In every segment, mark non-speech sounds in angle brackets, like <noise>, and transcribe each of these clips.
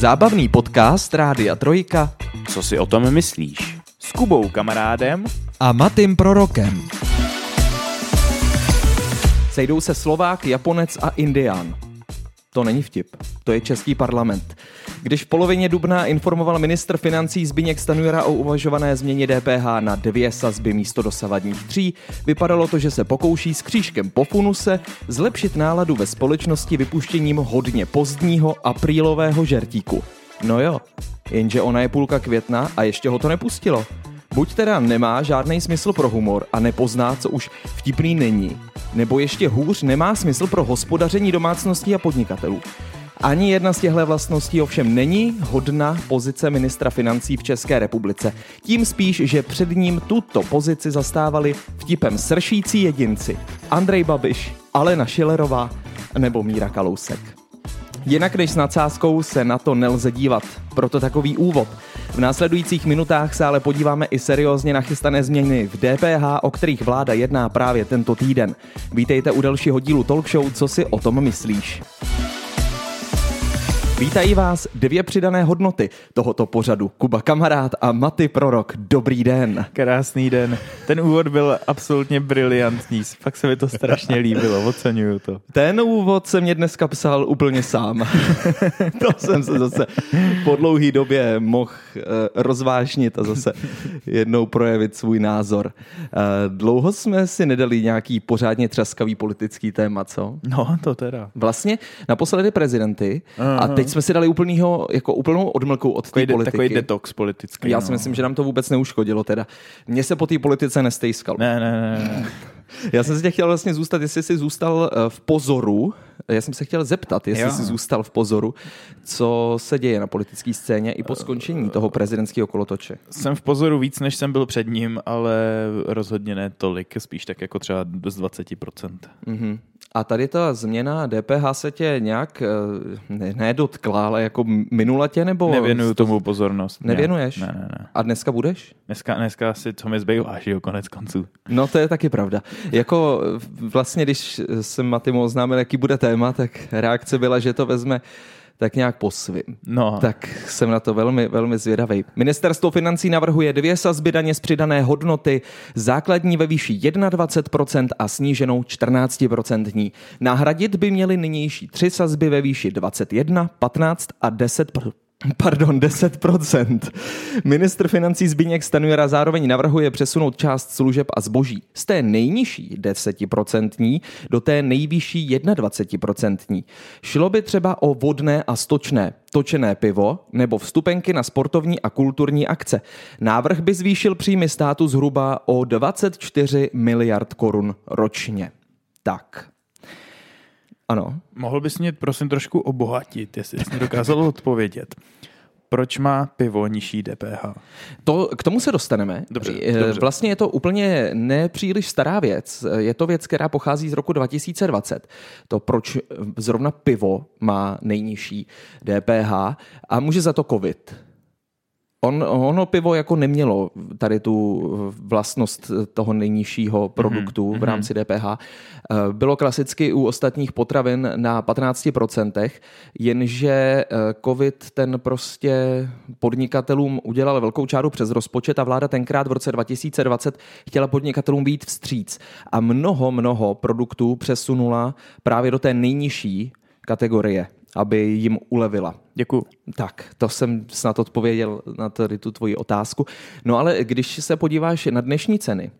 Zábavný podcast Rádia Trojka Co si o tom myslíš? S Kubou kamarádem a Matým Prorokem. Sejdou se Slovák, Japonec a Indián. To není vtip, to je český parlament. Když v polovině dubna informoval ministr financí Zbigněk Stanjura o uvažované změně DPH na dvě sazby místo dosavadních tří, vypadalo to, že se pokouší s křížkem po funuse zlepšit náladu ve společnosti vypuštěním hodně pozdního aprílového žertíku. No jo, jenže ona je půlka května a ještě ho to nepustilo. Buď teda nemá žádný smysl pro humor a nepozná, co už vtipný není, nebo ještě hůř nemá smysl pro hospodaření domácností a podnikatelů. Ani jedna z těchto vlastností ovšem není hodna pozice ministra financí v České republice. Tím spíš, že před ním tuto pozici zastávali vtipem sršící jedinci. Andrej Babiš, Alena Šilerová nebo Míra Kalousek. Jinak než s nadsázkou se na to nelze dívat, proto takový úvod. V následujících minutách se ale podíváme i seriózně na chystané změny v DPH, o kterých vláda jedná právě tento týden. Vítejte u dalšího dílu Talk Show, co si o tom myslíš. Vítají vás dvě přidané hodnoty tohoto pořadu. Kuba Kamarád a Maty Prorok. Dobrý den. Krásný den. Ten úvod byl absolutně briliantní. Fakt se mi to strašně líbilo. Oceňuju to. Ten úvod jsem mě dneska psal úplně sám. <laughs> to jsem se zase po dlouhé době mohl uh, rozvážnit a zase jednou projevit svůj názor. Uh, dlouho jsme si nedali nějaký pořádně třaskavý politický téma, co? No, to teda. Vlastně naposledy prezidenty a teď jsme si dali úplnýho, jako úplnou odmlku od té politiky. Takový detox politický. Já no. si myslím, že nám to vůbec neuškodilo teda. Mně se po té politice nestejskalo. Ne, ne, ne, ne. <laughs> Já jsem se tě chtěl vlastně zůstat, jestli jsi zůstal eh, v pozoru. <laughs> Já jsem se chtěl zeptat, jestli jo. jsi zůstal v pozoru, co se děje na politické scéně i po skončení toho prezidentského kolotoče. Jsem v pozoru víc, než jsem byl před ním, ale rozhodně ne tolik, spíš tak jako třeba z 20%. Mm-hmm. A tady ta změna DPH se tě nějak ne, nedotkla, ale jako minula tě nebo? Nevěnuju tomu pozornost. Nevěnuješ? Ne, ne, ne. A dneska budeš? Dneska, dneska asi co mi zbývá, že jo, konec konců. No to je taky pravda. Jako vlastně, když jsem Matimu oznámil, jaký bude téma, tak reakce byla, že to vezme tak nějak po svým. No. Tak jsem na to velmi, velmi zvědavý. Ministerstvo financí navrhuje dvě sazby daně z přidané hodnoty, základní ve výši 21% a sníženou 14%. Nahradit by měly nynější tři sazby ve výši 21, 15 a 10%. Pardon, 10%. Ministr financí Zbigněk Stanjura zároveň navrhuje přesunout část služeb a zboží z té nejnižší 10% do té nejvyšší 21%. Šlo by třeba o vodné a stočné, točené pivo nebo vstupenky na sportovní a kulturní akce. Návrh by zvýšil příjmy státu zhruba o 24 miliard korun ročně. Tak, ano. Mohl bys mě prosím trošku obohatit, jestli jsi dokázal odpovědět. Proč má pivo nižší DPH? To, k tomu se dostaneme. Dobře, eh, dobře. Vlastně je to úplně nepříliš stará věc. Je to věc, která pochází z roku 2020. To, proč zrovna pivo má nejnižší DPH a může za to COVID. On, ono pivo jako nemělo tady tu vlastnost toho nejnižšího produktu mm-hmm. v rámci DPH. Eh, bylo klasicky u ostatních potravin na 15%, jenže eh, COVID ten prostě podnikatelům udělal velkou čáru přes rozpočet a vláda tenkrát v roce 2020 chtěla podnikatelům být vstříc a mnoho, mnoho produktů přesunula právě do té nejnižší kategorie aby jim ulevila. Děkuji. Tak, to jsem snad odpověděl na tady tu tvoji otázku. No ale když se podíváš na dnešní ceny,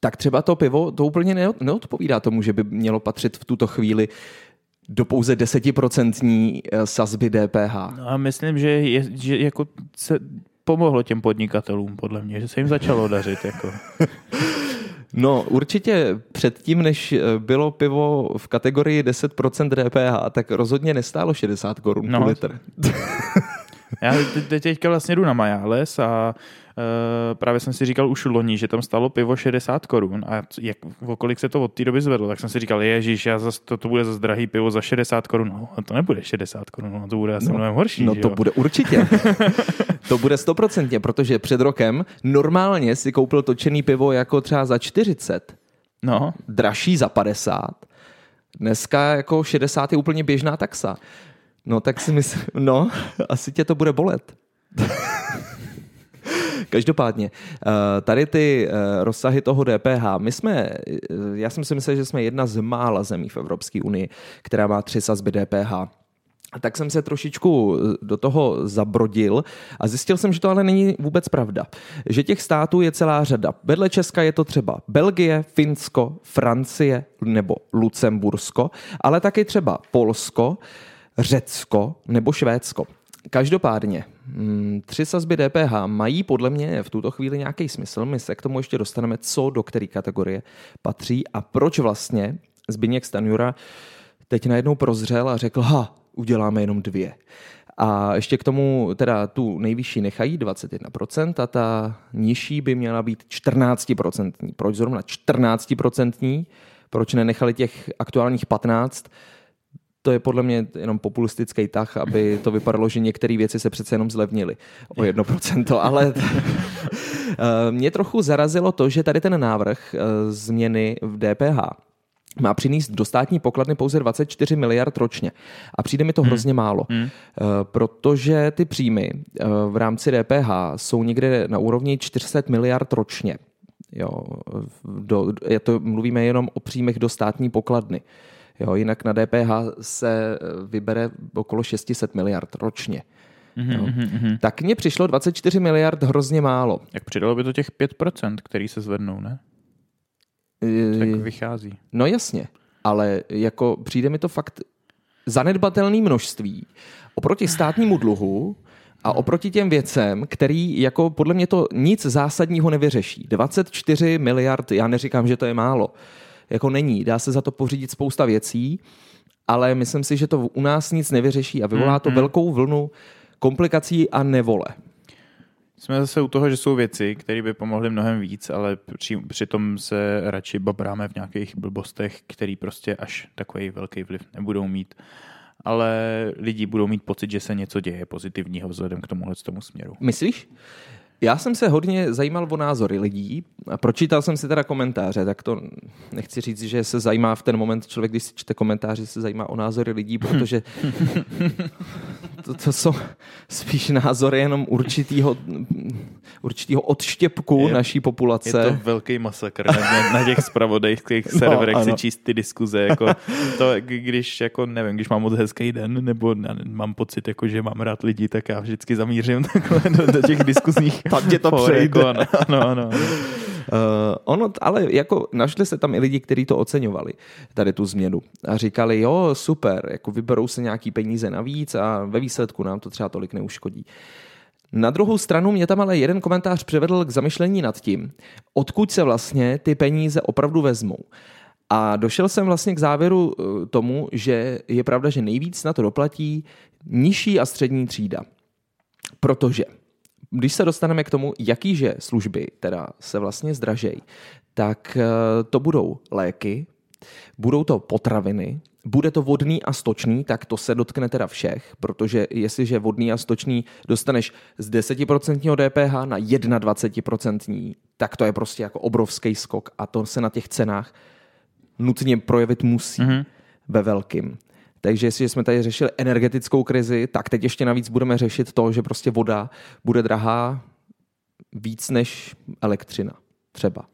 tak třeba to pivo to úplně neodpovídá tomu, že by mělo patřit v tuto chvíli do pouze desetiprocentní eh, sazby DPH. No a myslím, že, je, že jako se pomohlo těm podnikatelům, podle mě, že se jim začalo dařit. Jako. <laughs> No, určitě předtím, než eh, bylo pivo v kategorii 10% DPH, tak rozhodně nestálo 60 korun no. litr. <laughs> Já teď, teďka vlastně jdu na Majales a Uh, právě jsem si říkal už loni, že tam stalo pivo 60 korun a jak, o kolik se to od té doby zvedlo, tak jsem si říkal, ježíš, já zas, to, to bude za drahý pivo za 60 korun. No, to nebude 60 korun, no, to bude asi no, mnohem horší. No to jo? bude určitě. <laughs> to bude stoprocentně, protože před rokem normálně si koupil točený pivo jako třeba za 40. No. Dražší za 50. Dneska jako 60 je úplně běžná taxa. No tak si myslím, no, <laughs> asi tě to bude bolet. Každopádně, eh, tady ty eh, rozsahy toho DPH, my jsme, eh, já jsem si myslel, že jsme jedna z mála zemí v Evropské unii, která má tři sazby DPH. Tak jsem se trošičku do toho zabrodil a zjistil jsem, že to ale není vůbec pravda. Že těch států je celá řada. Vedle Česka je to třeba Belgie, Finsko, Francie nebo Lucembursko, ale taky třeba Polsko, Řecko nebo Švédsko. Každopádně, tři sazby DPH mají podle mě v tuto chvíli nějaký smysl. My se k tomu ještě dostaneme, co do které kategorie patří a proč vlastně Zbigněk Stanjura teď najednou prozřel a řekl, ha, uděláme jenom dvě. A ještě k tomu teda tu nejvyšší nechají 21% a ta nižší by měla být 14%. Proč zrovna 14%? Proč nenechali těch aktuálních 15%? To je podle mě jenom populistický tah, aby to vypadalo, že některé věci se přece jenom zlevnily o 1%, ale <laughs> eh, mě trochu zarazilo to, že tady ten návrh eh, změny v DPH má přinést do státní pokladny pouze 24 miliard ročně. A přijde mi to hmm. hrozně málo, hmm. protože ty příjmy v rámci DPH jsou někde na úrovni 400 miliard ročně. Jo, do, je to, mluvíme jenom o příjmech do státní pokladny. Jo, jinak na DPH se eh, vybere okolo 600 miliard ročně. Mm-hmm, mm-hmm. Tak mně přišlo 24 miliard hrozně málo. Jak přidalo by to těch 5%, který se zvednou, ne? Tak vychází. No jasně, ale jako přijde mi to fakt zanedbatelné množství oproti <sighs> státnímu dluhu a oproti těm věcem, který jako podle mě to nic zásadního nevyřeší. 24 miliard, já neříkám, že to je málo, jako není. Dá se za to pořídit spousta věcí, ale myslím si, že to u nás nic nevyřeší a vyvolá to mm-hmm. velkou vlnu komplikací a nevole. Jsme zase u toho, že jsou věci, které by pomohly mnohem víc, ale při, přitom se radši babráme v nějakých blbostech, který prostě až takový velký vliv nebudou mít. Ale lidi budou mít pocit, že se něco děje pozitivního vzhledem k tomuhle tomu směru. Myslíš? Já jsem se hodně zajímal o názory lidí a pročítal jsem si teda komentáře, tak to nechci říct, že se zajímá v ten moment člověk, když si čte komentáře, se zajímá o názory lidí, protože <laughs> to, to jsou spíš názory jenom určitýho, určitýho odštěpku je, naší populace. Je to velký masakr na, na těch spravodajských no, serverech no, si číst ty diskuze. Jako to, když, jako, nevím, když mám moc hezký den, nebo mám pocit, jako, že mám rád lidi, tak já vždycky zamířím <laughs> takhle do, do těch diskuzních tam tě to přejde. Ano, ano, ano. Uh, ono, ale jako našli se tam i lidi, kteří to oceňovali, tady tu změnu. A říkali, jo, super, jako vyberou se nějaký peníze navíc a ve výsledku nám to třeba tolik neuškodí. Na druhou stranu mě tam ale jeden komentář přivedl k zamyšlení nad tím, odkud se vlastně ty peníze opravdu vezmou. A došel jsem vlastně k závěru eh, tomu, že je pravda, že nejvíc na to doplatí nižší a střední třída. Protože když se dostaneme k tomu, jakýže služby teda se vlastně zdražejí, tak eh, to budou léky, budou to potraviny, bude to vodný a stočný, tak to se dotkne teda všech, protože jestliže vodný a stočný dostaneš z 10% DPH na 21%, tak to je prostě jako obrovský skok a to se na těch cenách nutně projevit musí mm-hmm. ve velkým. Takže jestli jsme tady řešili energetickou krizi, tak teď ještě navíc budeme řešit to, že prostě voda bude drahá víc než elektřina. Třeba.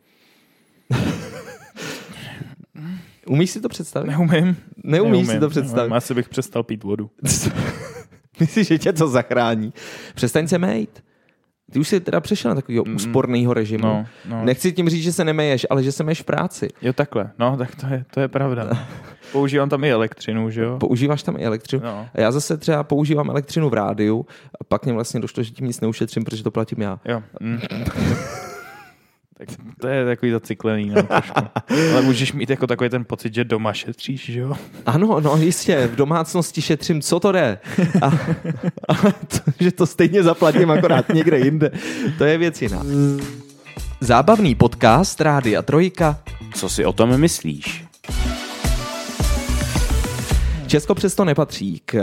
<laughs> Umíš si to představit? Neumím. Neumíš Neumím. si to představit? Neumím. Asi bych přestal pít vodu. <laughs> Myslíš, že tě to zachrání? Přestaň se mejt. Ty už jsi teda přešel na takového mm, úsporného režimu. No, no. Nechci tím říct, že se nemeješ, ale že se meješ v práci. Jo, takhle. No, tak to je, to je pravda. <laughs> Používám tam i elektřinu, že jo? Používáš tam i elektřinu. No. A já zase třeba používám elektřinu v rádiu a pak mě vlastně došlo, že tím nic neušetřím, protože to platím já. Jo. Mm. <laughs> Tak to je takový zacyklený, no, trošku. <laughs> Ale můžeš mít jako takový ten pocit, že doma šetříš, že jo? Ano, no jistě, v domácnosti šetřím, co to jde. A, a to, že to stejně zaplatím akorát někde jinde, to je věc jiná. Zábavný podcast Rádia Trojka. Co si o tom myslíš? Česko přesto nepatří k eh,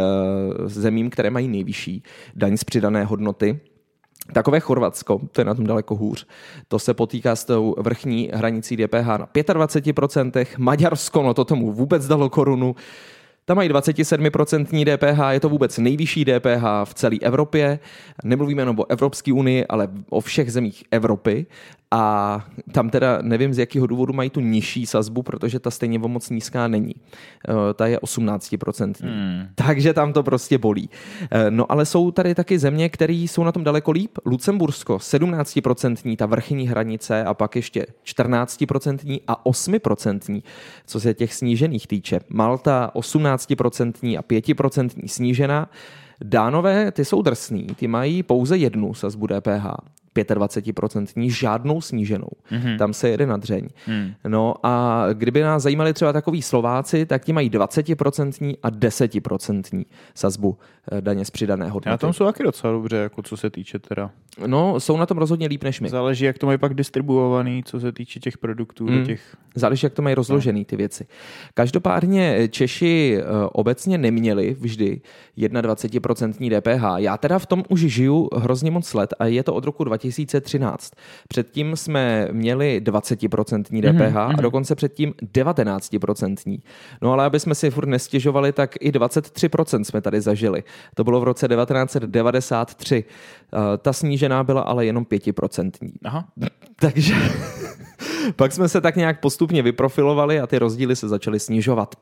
zemím, které mají nejvyšší daň z přidané hodnoty. Takové Chorvatsko, to je na tom daleko hůř, to se potýká s tou vrchní hranicí DPH na 25%, Maďarsko, no to tomu vůbec dalo korunu, Tam mají 27% DPH, je to vůbec nejvyšší DPH v celé Evropě. Nemluvíme jenom o Evropské unii, ale o všech zemích Evropy. A tam teda nevím, z jakého důvodu mají tu nižší sazbu, protože ta stejně o moc nízká není. Eh, ta je 18%. Hmm. Takže tam to prostě bolí. Eh, no ale jsou tady taky země, které jsou na tom daleko líp. Lucembursko 17% ta vrchní hranice a pak ještě 14% a 8%, co se těch snížených týče. Malta 18% a 5% snížená. Dánové, ty jsou drsný, ty mají pouze jednu sazbu DPH. 25% žádnou sníženou. Mm-hmm. Tam se jede na dřeň. Mm. No a kdyby nás zajímali třeba takový Slováci, tak ti mají 20% a 10% sazbu eh, daně z přidané hodnoty. Na tom jsou taky docela dobře, jako co se týče teda. No, jsou na tom rozhodně líp než my. Záleží, jak to mají pak distribuovaný, co se týče těch produktů. Mm. Těch... Záleží, jak to mají rozložený no. ty věci. Každopádně Češi eh, obecně neměli vždy 21% DPH. Já teda v tom už žiju hrozně moc let a je to od roku 2000 2013. Předtím jsme měli 20% DPH mm-hmm. a mhm. dokonce předtím 19%. No ale aby jsme si furt nestěžovali, tak i 23% jsme tady zažili. To bylo v roce 1993. Eh, ta snížená byla ale jenom 5%. Aha. <laughs> Takže <laughs> pak jsme se tak nějak postupně vyprofilovali a ty rozdíly se začaly snižovat.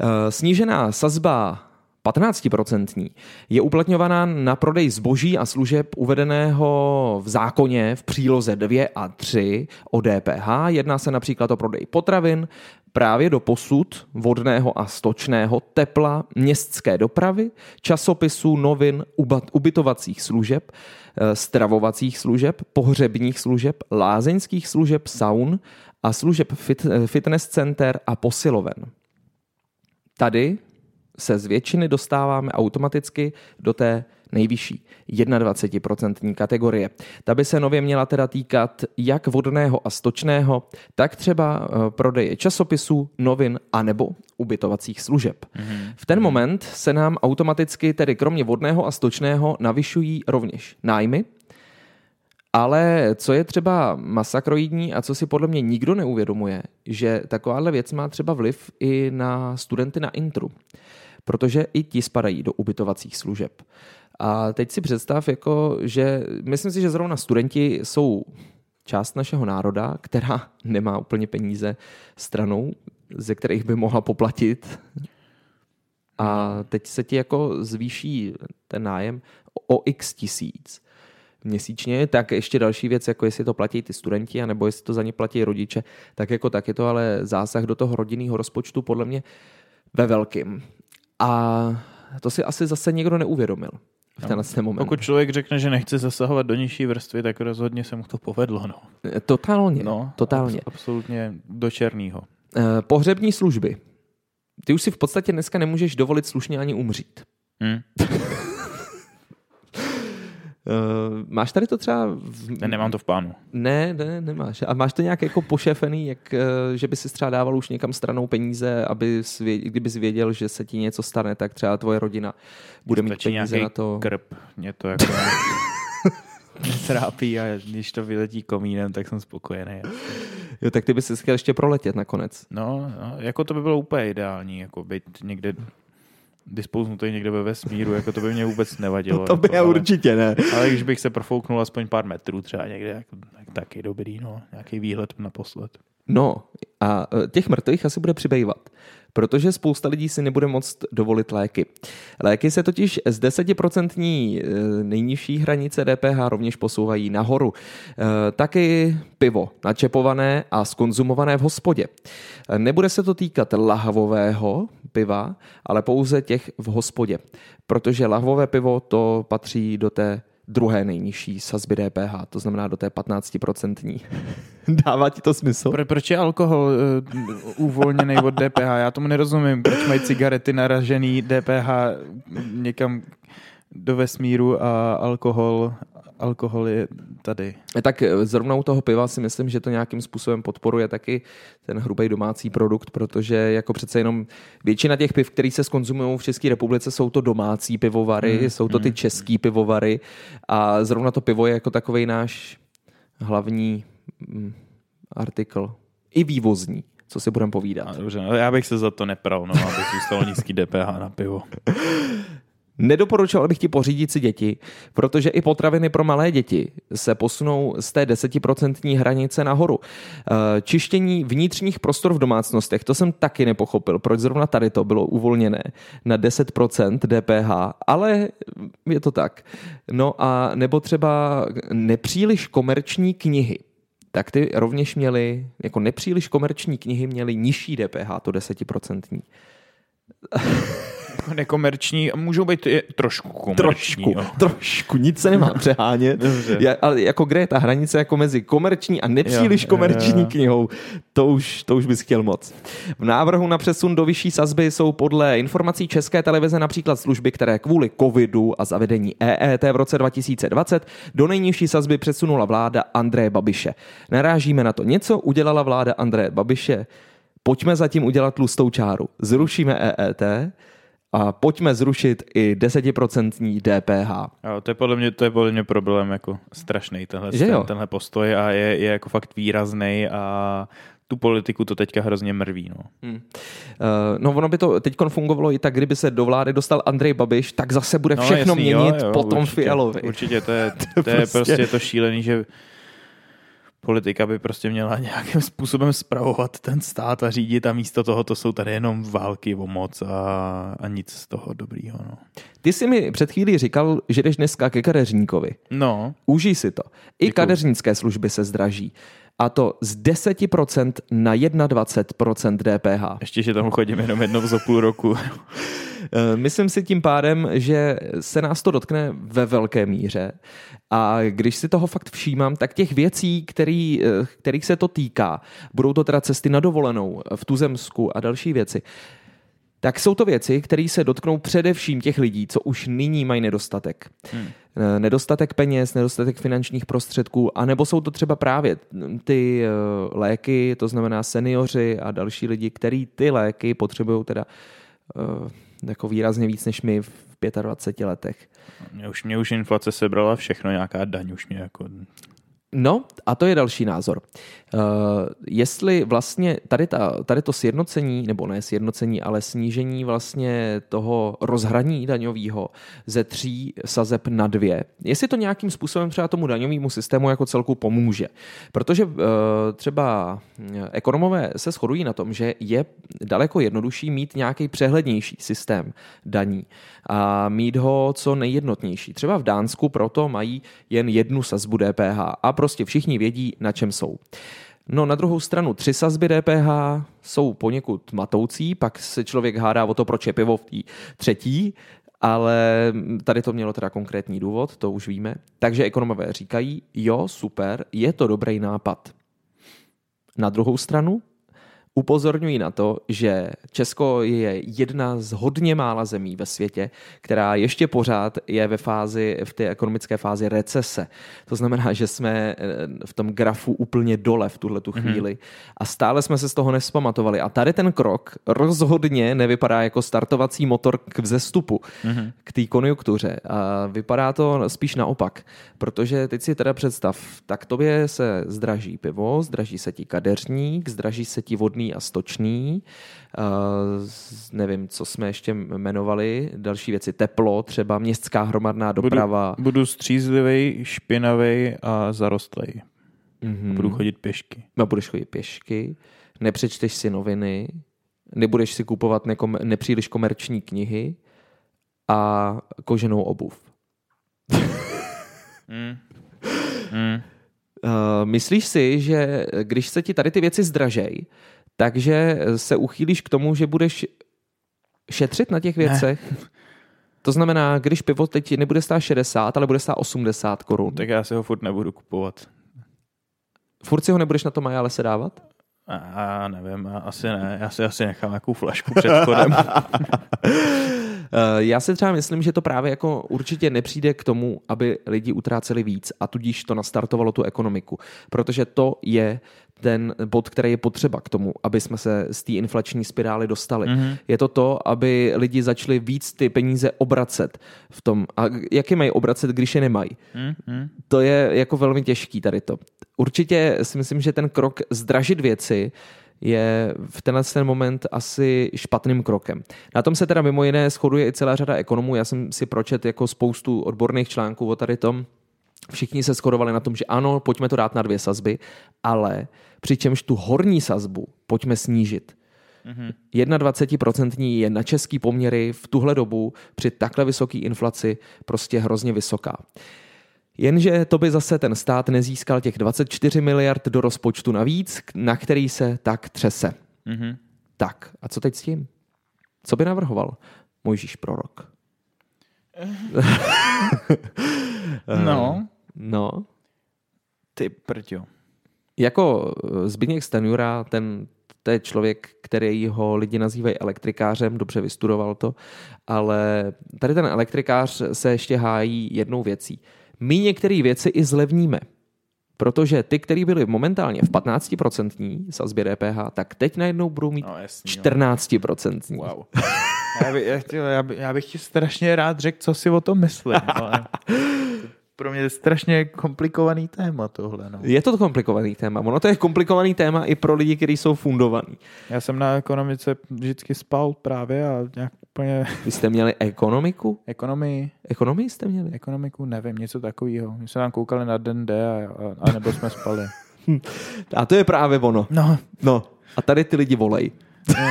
Eh, snížená sazba 15% je uplatňovaná na prodej zboží a služeb uvedeného v zákoně v příloze 2 a 3 o DPH. Jedná se například o prodej potravin, právě do posud vodného a stočného, tepla, městské dopravy, časopisů, novin, ubytovacích služeb, eh, stravovacích služeb, pohřebních služeb, lázeňských služeb, saun a služeb fit, eh, fitness center a posiloven. Tady se z většiny dostáváme automaticky do té nejvyšší 21% kategorie. Ta by se nově měla teda týkat jak vodného a stočného, tak třeba eh, prodeje časopisů, novin a nebo ubytovacích služeb. Mm-hmm. V ten moment se nám automaticky, tedy kromě vodného a stočného, navyšují rovněž nájmy, ale co je třeba masakroidní a co si podle mě nikdo neuvědomuje, že takováhle věc má třeba vliv i na studenty na intru protože i ti spadají do ubytovacích služeb. A teď si představ, jako, že myslím si, že zrovna studenti jsou část našeho národa, která <laughs> nemá úplně peníze stranou, ze kterých by mohla poplatit. A teď se ti jako zvýší ten nájem o x tisíc měsíčně, tak ještě další věc, jako jestli to platí ty studenti, anebo jestli to za ně platí rodiče, tak jako tak je to ale zásah do toho rodinného rozpočtu podle mě ve velkým. A to si asi zase někdo neuvědomil v tenhle no, moment. Pokud člověk řekne, že nechce zasahovat do nižší vrstvy, tak rozhodně se mu to povedlo. No. Totálně. No, totálně. Absolutně do černého. Eh, pohřební služby. Ty už si v podstatě dneska nemůžeš dovolit slušně ani umřít. Hmm. <laughs> Uh, máš tady to třeba... V... Ne, nemám to v plánu. Ne, ne, nemáš. A máš to nějak jako pošefený, jak, uh, že by si třeba dával už někam stranou peníze, aby svě... kdyby jsi věděl, že se ti něco stane, tak třeba tvoje rodina bude mít peníze na to. krp. Mě to jako <laughs> <laughs> trápí a když to vyletí komínem, tak jsem spokojený. Jo, tak ty bys si chtěl ještě proletět nakonec. No, no, jako to by bylo úplně ideální, jako být někde dispoznutý někde ve vesmíru, jako to by mě vůbec <laughs> nevadilo. To, to by jako, určitě ne. Ale když bych se profouknul aspoň pár metrů třeba někde, jako, tak taky dobrý, no, nějaký výhled naposled. No a e, těch mrtvých asi bude přibývat, protože spousta lidí si nebude moct dovolit léky. Léky se totiž z 10% e, nejnižší hranice DPH rovněž posouvají nahoru. E, taky pivo načepované a skonzumované v hospodě. Nebude se to týkat lahvového piva, ale pouze těch v hospodě, protože lahvové pivo to patří do té druhé nejnižší sazby DPH, to znamená do té 15%. <laughs> Dává ti to smysl? Pro, proč je alkohol uh, uvolněný od DPH? Já tomu nerozumím. Proč mají cigarety naražený DPH někam do vesmíru a alkohol alkohol je tady. Tak eh, zrovna u toho piva si myslím, že to nějakým způsobem podporuje taky ten hrubý domácí produkt, protože jako přece jenom většina těch piv, které se skonzumují v České republice, jsou to domácí pivovary, mm, jsou to ty mm. český pivovary a zrovna to pivo je jako takový náš hlavní mm, artikl. I vývozní co si budeme povídat. A dobře, no, já bych se za to nepral, no, aby zůstalo nízký DPH na pivo. <laughs> Nedoporučoval bych ti pořídit si děti, protože i potraviny pro malé děti se posunou z té desetiprocentní hranice nahoru. Eh, čištění vnitřních prostor v domácnostech, to jsem taky nepochopil, proč zrovna tady to bylo uvolněné na 10% DPH, ale je to tak. No a nebo třeba nepříliš komerční knihy tak ty rovněž měly, jako nepříliš komerční knihy měly nižší DPH, to desetiprocentní. <laughs> nekomerční, můžou být i trošku komerční. Trošku, jo. trošku, nic se nemá přehánět. Já, ale jako kde je ta hranice jako mezi komerční a nepříliš jo, komerční jo, jo. knihou, to už, to už bys chtěl moc. V návrhu na přesun do vyšší sazby jsou podle informací České televize například služby, které kvůli covidu a zavedení EET v roce 2020 do nejnižší sazby přesunula vláda Andreje Babiše. Narážíme na to. Něco udělala vláda Andreje Babiše. Pojďme zatím udělat tlustou čáru. Zrušíme EET, a pojďme zrušit i desetiprocentní DPH. Jo, to je podle mě, to je podle mě problém jako strašný tenhle, ten, tenhle postoj a je, je jako fakt výrazný a tu politiku to teďka hrozně mrví. No. Hmm. Uh, no ono by to teď fungovalo i tak, kdyby se do vlády dostal Andrej Babiš, tak zase bude no, všechno no, jasný, měnit jo, jo, potom určitě, Fialovi. Určitě, to je, <laughs> to je prostě... prostě to šílený, že politika by prostě měla <laughs> nějakým způsobem spravovat ten stát a řídit a místo toho to jsou tady jenom války o moc a, a nic z toho dobrýho. No. Ty jsi mi před chvílí říkal, že jdeš dneska ke kadeřníkovi. No. Užij si to. I Děkuju. kadeřnické služby se zdraží. A to z 10% na 21% DPH. Ještě, že tam chodím jenom jednou za půl roku. <laughs> Eh, myslím si tím pádem, že se nás to dotkne ve velké míře a když si toho fakt všímám, tak těch věcí, který, eh, kterých se to týká, budou to teda cesty na dovolenou v Tuzemsku a další věci, tak jsou to věci, které se dotknou především těch lidí, co už nyní mají nedostatek. Hmm. Eh, nedostatek peněz, nedostatek finančních prostředků, anebo jsou to třeba právě ty léky, to znamená seniori a další lidi, kteří ty léky potřebují teda jako výrazně víc než my v 25 letech. Mě už, mě už inflace sebrala všechno, nějaká daň už mě jako No a to je další názor. Uh, jestli vlastně tady, ta, tady to sjednocení, nebo ne sjednocení, ale snížení vlastně toho rozhraní daňového ze tří sazeb na dvě, jestli to nějakým způsobem třeba tomu daňovému systému jako celku pomůže. Protože uh, třeba ekonomové se shodují na tom, že je daleko jednodušší mít nějaký přehlednější systém daní a mít ho co nejjednotnější. Třeba v Dánsku proto mají jen jednu sazbu DPH a prostě všichni vědí, na čem jsou. No na druhou stranu tři sazby DPH jsou poněkud matoucí, pak se člověk hádá o to, proč je pivo v té třetí, ale tady to mělo teda konkrétní důvod, to už víme. Takže ekonomové říkají, jo, super, je to dobrý nápad. Na druhou stranu Upozorňuji na to, že Česko je jedna z hodně mála zemí ve světě, která ještě pořád je ve fázi, v té ekonomické fázi recese. To znamená, že jsme eh, v tom grafu úplně dole v tuhle tu mhm. chvíli mm-hmm. a stále jsme se z toho nespamatovali. A tady ten krok rozhodně nevypadá jako startovací motor k vzestupu, mm-hmm. k té konjunktuře. A vypadá to spíš naopak, protože teď si teda představ, tak tobě se zdraží pivo, zdraží se ti kadeřník, zdraží se ti vodný a stočný. Uh, nevím, co jsme ještě jmenovali. Další věci. Teplo, třeba městská hromadná doprava. Budu, budu střízlivý, špinavý a zarostlej. Mm-hmm. Budu chodit pěšky. No, budeš chodit pěšky, nepřečteš si noviny, nebudeš si kupovat nekom, nepříliš komerční knihy a koženou obuv. <laughs> mm. Mm. Uh, myslíš si, že když se ti tady ty věci zdražej, takže se uchýlíš k tomu, že budeš šetřit na těch věcech. Ne. To znamená, když pivo teď nebude stát 60, ale bude stát 80 korun. Tak já si ho furt nebudu kupovat. Furt si ho nebudeš na to ale se dávat? A nevím, asi ne. Já si asi nechám nějakou flašku před chodem. <laughs> <laughs> já si třeba myslím, že to právě jako určitě nepřijde k tomu, aby lidi utráceli víc a tudíž to nastartovalo tu ekonomiku. Protože to je ten bod, který je potřeba k tomu, aby jsme se z té inflační spirály dostali. Mm-hmm. Je to to, aby lidi začali víc ty peníze obracet v tom. A jak je mají obracet, když je nemají? Mm-hmm. To je jako velmi těžký tady to. Určitě si myslím, že ten krok zdražit věci je v tenhle ten moment asi špatným krokem. Na tom se teda mimo jiné shoduje i celá řada ekonomů. Já jsem si pročet jako spoustu odborných článků o tady tom. Všichni se shodovali na tom, že ano, pojďme to dát na dvě sazby, ale přičemž tu horní sazbu pojďme snížit. Mm-hmm. 21% je na český poměry v tuhle dobu při takhle vysoké inflaci prostě hrozně vysoká. Jenže to by zase ten stát nezískal těch 24 miliard do rozpočtu navíc, na který se tak třese. Mm-hmm. Tak, a co teď s tím? Co by navrhoval Mojžíš prorok? no. <laughs> No. Ty prťo. Jako Zbigněk Stanjura, ten to je člověk, který ho lidi nazývají elektrikářem, dobře vystudoval to, ale tady ten elektrikář se ještě hájí jednou věcí. My některé věci i zlevníme, protože ty, které byly momentálně v 15% sazbě DPH, tak teď najednou budou mít no, jasný, 14%. Wow. Já, by, já, chtěl, já, by, já bych ti strašně rád řekl, co si o tom myslím. <laughs> Ale pro mě je strašně komplikovaný téma tohle. No. Je to komplikovaný téma. Ono to je komplikovaný téma i pro lidi, kteří jsou fundovaní. Já jsem na ekonomice vždycky spal právě a nějak úplně... Vy jste měli ekonomiku? Ekonomii. Ekonomii jste měli? Ekonomiku, nevím, něco takového. My jsme tam koukali na den D a, a, a nebo jsme spali. <laughs> a to je právě ono. No. No. A tady ty lidi volej. No.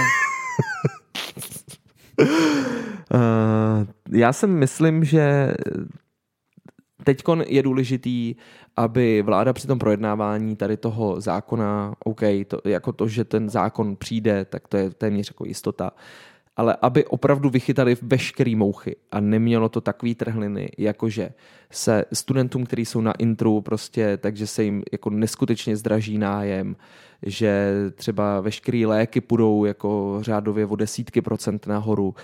uh, <laughs> já si myslím, že Teď je důležitý, aby vláda při tom projednávání tady toho zákona, OK, to, jako to, že ten zákon přijde, tak to je téměř jako jistota, ale aby opravdu vychytali veškerý mouchy a nemělo to takový trhliny, jakože se studentům, kteří jsou na intru, prostě, takže se jim jako neskutečně zdraží nájem, že třeba veškeré léky půjdou jako řádově o desítky procent nahoru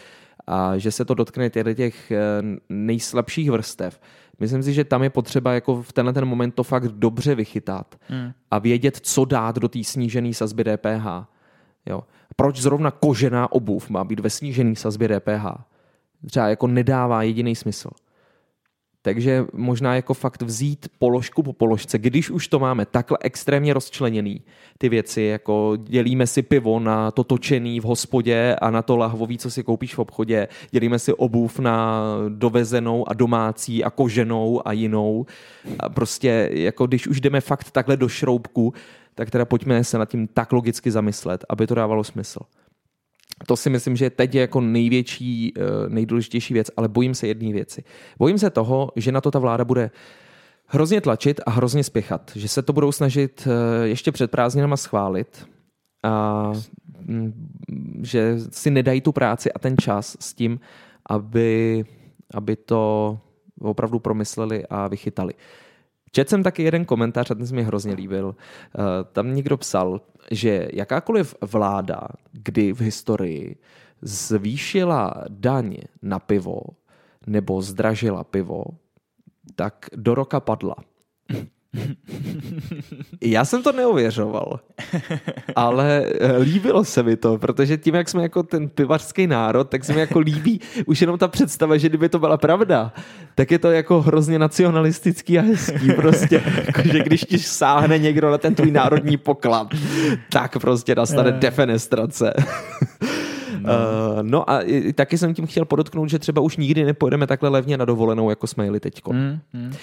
a že se to dotkne těch eh, nejslabších vrstev. Myslím si, že tam je potřeba jako v tenhle ten moment to fakt dobře vychytat hmm. a vědět, co dát do té snížené sazby DPH. Jo. Proč zrovna kožená obuv má být ve snížené sazbě DPH? Třeba jako nedává jediný smysl. Takže možná jako fakt vzít položku po položce, když už to máme takhle extrémně rozčleněný, ty věci, jako dělíme si pivo na to točený v hospodě a na to lahvový, co si koupíš v obchodě, dělíme si obuv na dovezenou a domácí a koženou a jinou. A prostě jako když už jdeme fakt takhle do šroubku, tak teda pojďme se nad tím tak logicky zamyslet, aby to dávalo smysl. To si myslím, že teď je jako největší, eh, nejdůležitější věc, ale bojím se jedné věci. Bojím se toho, že na to ta vláda bude hrozně tlačit a hrozně spěchat. Že se to budou snažit eh, ještě před prázdninama schválit a mm, že si nedají tu práci a ten čas s tím, aby, aby to opravdu promysleli a vychytali. Četl jsem taky jeden komentář a ten se mi hrozně líbil. Eh, tam někdo psal, že jakákoliv vláda, kdy v historii zvýšila daň na pivo nebo zdražila pivo, tak do roka padla. <laughs> Já jsem to neuvěřoval, ale eh, líbilo se mi to, protože tím, jak jsme jako ten pivařský národ, tak se mi jako líbí už jenom ta představa, že kdyby to byla pravda, tak je to jako hrozně nacionalistický a hezký <laughs> prostě, jako, že když ti sáhne někdo na ten tvůj národní poklad, tak prostě nastane defenestrace. <laughs> No. Uh, no a taky jsem tím chtěl podotknout, že třeba už nikdy nepojedeme takhle levně na dovolenou, jako jsme jeli teď. Mm, mm.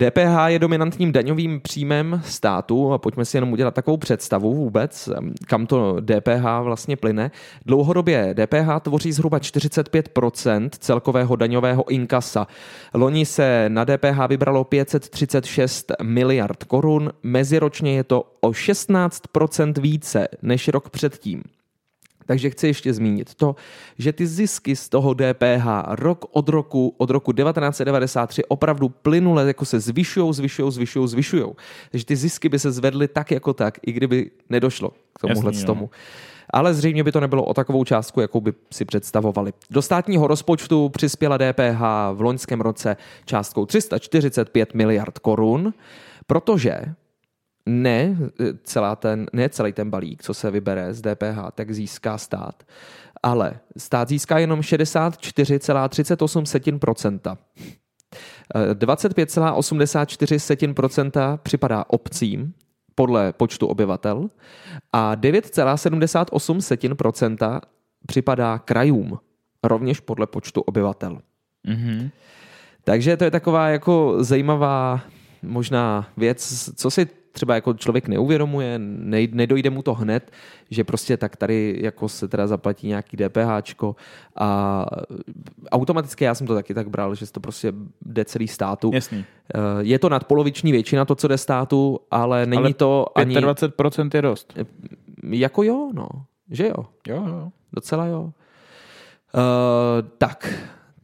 DPH je dominantním daňovým příjmem státu a pojďme si jenom udělat takovou představu vůbec, kam to DPH vlastně plyne. Dlouhodobě DPH tvoří zhruba 45% celkového daňového inkasa. Loni se na DPH vybralo 536 miliard korun, meziročně je to o 16% více než rok předtím. Takže chci ještě zmínit to, že ty zisky z toho DPH rok od roku, od roku 1993 opravdu plynule jako se zvyšují, zvyšují, zvyšují, zvyšují. Takže ty zisky by se zvedly tak jako tak, i kdyby nedošlo k tomuhle Jasný, tomu. Ale zřejmě by to nebylo o takovou částku, jakou by si představovali. Do státního rozpočtu přispěla DPH v loňském roce částkou 345 miliard korun, protože ne, celá ten, ne celý ten balík, co se vybere z DPH, tak získá stát. Ale stát získá jenom 64,38%. 25,84% připadá obcím, podle počtu obyvatel a 9,78% připadá krajům, rovněž podle počtu obyvatel. Mm-hmm. Takže to je taková jako zajímavá možná věc, co si třeba jako člověk neuvědomuje, nej, nedojde mu to hned, že prostě tak tady jako se teda zaplatí nějaký DPHčko a automaticky já jsem to taky tak bral, že to prostě jde celý státu. Jasný. Eh, Je to nadpoloviční většina to, co jde státu, ale není Ale to ani... 25% je dost. Jako jo, no. Že jo. Jo, jo. Docela jo. Uh, tak,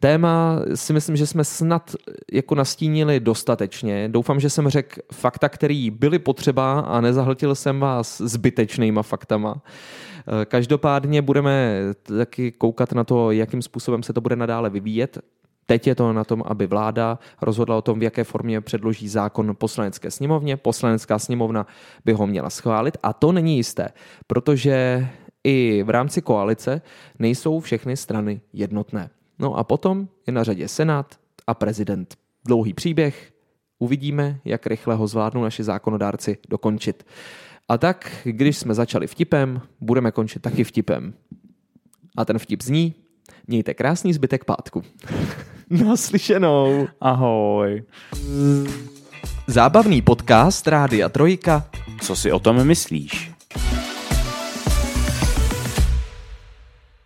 téma si myslím, že jsme snad jako nastínili dostatečně. Doufám, že jsem řekl fakta, které byly potřeba a nezahltil jsem vás zbytečnýma faktama. Eh, Každopádně budeme taky koukat na to, jakým způsobem se to bude nadále vyvíjet. Teď je to na tom, aby vláda rozhodla o tom, v jaké formě předloží zákon poslanecké sněmovně. Poslanecká sněmovna by ho měla schválit a to není jisté, protože i v rámci koalice nejsou všechny strany jednotné. No a potom je na řadě Senát a prezident. Dlouhý příběh, uvidíme, jak rychle ho zvládnou naši zákonodárci dokončit. A tak, když jsme začali vtipem, budeme končit taky vtipem. A ten vtip zní, mějte krásný zbytek pátku. <laughs> Naslyšenou. Ahoj. Zábavný podcast Rádia Trojka Co si o tom myslíš?